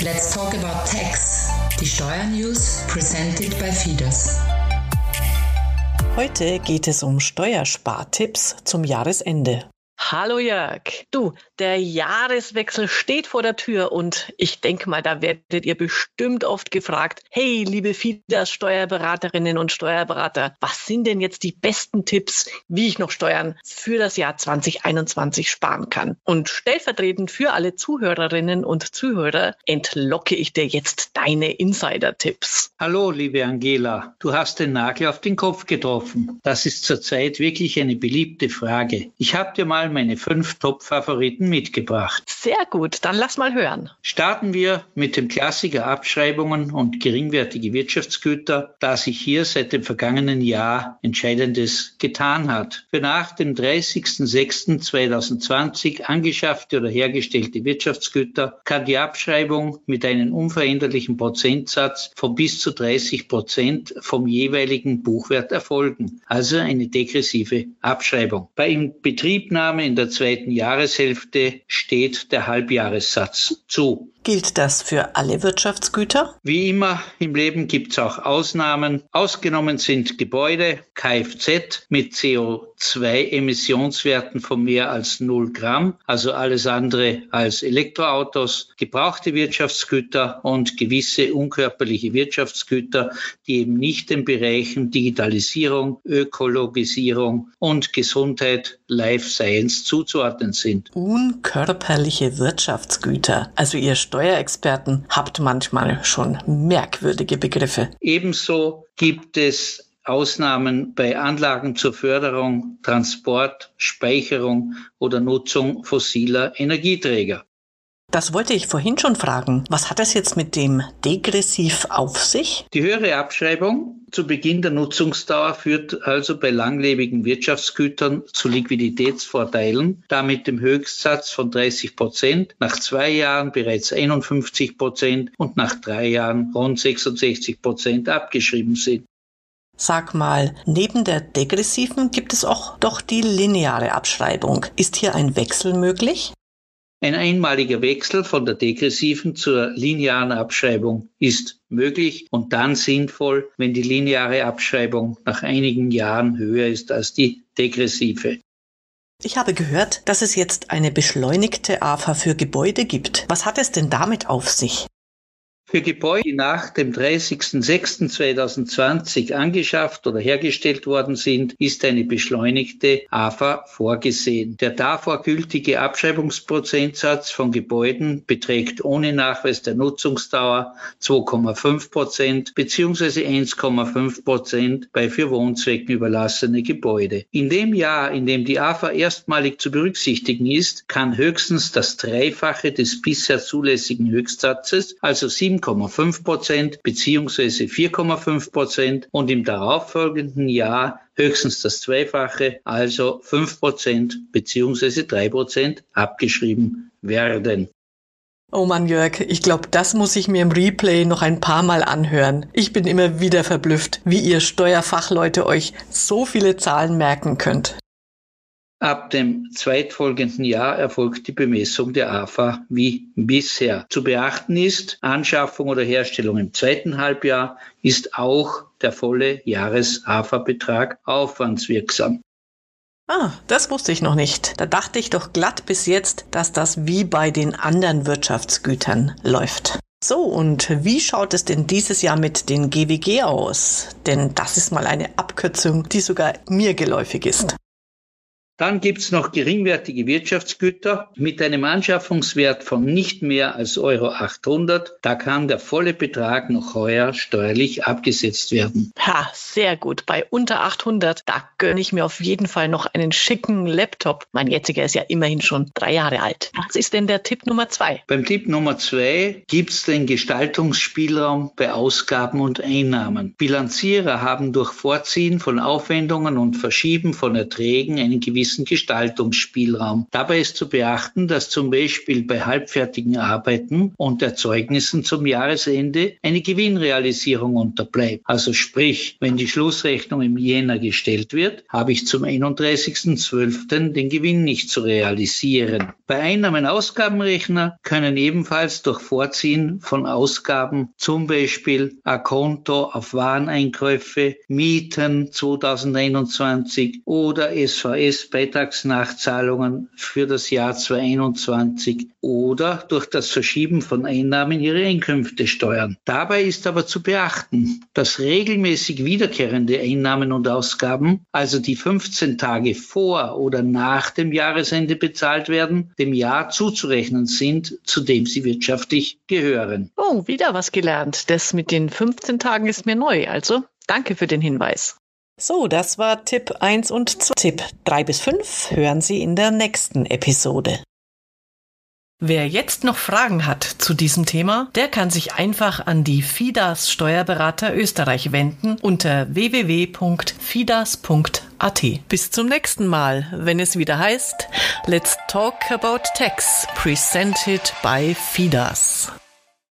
Let's talk about tax. Die Steuernews presented by Fides. Heute geht es um Steuerspartipps zum Jahresende. Hallo Jörg. Du, der Jahreswechsel steht vor der Tür und ich denke mal, da werdet ihr bestimmt oft gefragt, hey, liebe FIDAS Steuerberaterinnen und Steuerberater, was sind denn jetzt die besten Tipps, wie ich noch Steuern für das Jahr 2021 sparen kann? Und stellvertretend für alle Zuhörerinnen und Zuhörer entlocke ich dir jetzt deine Insider-Tipps. Hallo, liebe Angela. Du hast den Nagel auf den Kopf getroffen. Das ist zurzeit wirklich eine beliebte Frage. Ich habe dir mal meine fünf Top-Favoriten mitgebracht. Sehr gut, dann lass mal hören. Starten wir mit dem Klassiker Abschreibungen und geringwertige Wirtschaftsgüter, da sich hier seit dem vergangenen Jahr Entscheidendes getan hat. Für nach dem 30.06.2020 angeschaffte oder hergestellte Wirtschaftsgüter kann die Abschreibung mit einem unveränderlichen Prozentsatz von bis zu 30 Prozent vom jeweiligen Buchwert erfolgen, also eine degressive Abschreibung. Bei Inbetriebnahme Übernahme in der zweiten Jahreshälfte steht der Halbjahressatz zu. Gilt das für alle Wirtschaftsgüter? Wie immer im Leben gibt es auch Ausnahmen. Ausgenommen sind Gebäude, Kfz mit CO2-Emissionswerten von mehr als 0 Gramm, also alles andere als Elektroautos, gebrauchte Wirtschaftsgüter und gewisse unkörperliche Wirtschaftsgüter, die eben nicht den Bereichen Digitalisierung, Ökologisierung und Gesundheit, Life Science zuzuordnen sind. Unkörperliche Wirtschaftsgüter, also ihr Steuer Steuerexperten habt manchmal schon merkwürdige Begriffe. Ebenso gibt es Ausnahmen bei Anlagen zur Förderung, Transport, Speicherung oder Nutzung fossiler Energieträger. Das wollte ich vorhin schon fragen. Was hat es jetzt mit dem Degressiv auf sich? Die höhere Abschreibung zu Beginn der Nutzungsdauer führt also bei langlebigen Wirtschaftsgütern zu Liquiditätsvorteilen, da mit dem Höchstsatz von 30 Prozent, nach zwei Jahren bereits 51 Prozent und nach drei Jahren rund 66 Prozent abgeschrieben sind. Sag mal, neben der degressiven gibt es auch doch die lineare Abschreibung. Ist hier ein Wechsel möglich? Ein einmaliger Wechsel von der degressiven zur linearen Abschreibung ist möglich und dann sinnvoll, wenn die lineare Abschreibung nach einigen Jahren höher ist als die degressive. Ich habe gehört, dass es jetzt eine beschleunigte AFA für Gebäude gibt. Was hat es denn damit auf sich? Für Gebäude, die nach dem 30.06.2020 angeschafft oder hergestellt worden sind, ist eine beschleunigte AFA vorgesehen. Der davor gültige Abschreibungsprozentsatz von Gebäuden beträgt ohne Nachweis der Nutzungsdauer 2,5 Prozent bzw. 1,5 Prozent bei für Wohnzwecken überlassene Gebäude. In dem Jahr, in dem die AFA erstmalig zu berücksichtigen ist, kann höchstens das Dreifache des bisher zulässigen Höchstsatzes, also 7 7,5 Prozent beziehungsweise 4,5 Prozent und im darauffolgenden Jahr höchstens das Zweifache, also 5 Prozent beziehungsweise 3 Prozent abgeschrieben werden. Oh Mann, Jörg, ich glaube, das muss ich mir im Replay noch ein paar Mal anhören. Ich bin immer wieder verblüfft, wie ihr Steuerfachleute euch so viele Zahlen merken könnt. Ab dem zweitfolgenden Jahr erfolgt die Bemessung der AFA wie bisher. Zu beachten ist, Anschaffung oder Herstellung im zweiten Halbjahr ist auch der volle Jahres-AFA-Betrag aufwandswirksam. Ah, das wusste ich noch nicht. Da dachte ich doch glatt bis jetzt, dass das wie bei den anderen Wirtschaftsgütern läuft. So, und wie schaut es denn dieses Jahr mit den GWG aus? Denn das ist mal eine Abkürzung, die sogar mir geläufig ist. Dann gibt's noch geringwertige Wirtschaftsgüter mit einem Anschaffungswert von nicht mehr als Euro 800. Da kann der volle Betrag noch heuer steuerlich abgesetzt werden. Ha, sehr gut. Bei unter 800, da gönne ich mir auf jeden Fall noch einen schicken Laptop. Mein jetziger ist ja immerhin schon drei Jahre alt. Was ist denn der Tipp Nummer zwei? Beim Tipp Nummer zwei gibt's den Gestaltungsspielraum bei Ausgaben und Einnahmen. Bilanzierer haben durch Vorziehen von Aufwendungen und Verschieben von Erträgen einen gewissen gewissen Gestaltungsspielraum. Dabei ist zu beachten, dass zum Beispiel bei halbfertigen Arbeiten und Erzeugnissen zum Jahresende eine Gewinnrealisierung unterbleibt. Also sprich, wenn die Schlussrechnung im Jänner gestellt wird, habe ich zum 31.12. den Gewinn nicht zu realisieren. Bei Einnahmen-Ausgabenrechner können ebenfalls durch Vorziehen von Ausgaben zum Beispiel Akonto auf Wareneinkäufe, Mieten 2021 oder SVS-Beitragsnachzahlungen für das Jahr 2021 oder durch das Verschieben von Einnahmen ihre Einkünfte steuern. Dabei ist aber zu beachten, dass regelmäßig wiederkehrende Einnahmen und Ausgaben, also die 15 Tage vor oder nach dem Jahresende bezahlt werden, dem Jahr zuzurechnen sind, zu dem sie wirtschaftlich gehören. Oh, wieder was gelernt. Das mit den 15 Tagen ist mir neu. Also danke für den Hinweis. So, das war Tipp 1 und 2. Tipp 3 bis 5 hören Sie in der nächsten Episode. Wer jetzt noch Fragen hat zu diesem Thema, der kann sich einfach an die FIDAS Steuerberater Österreich wenden unter www.fidas.at. Bis zum nächsten Mal, wenn es wieder heißt Let's Talk About Tax, presented by FIDAS.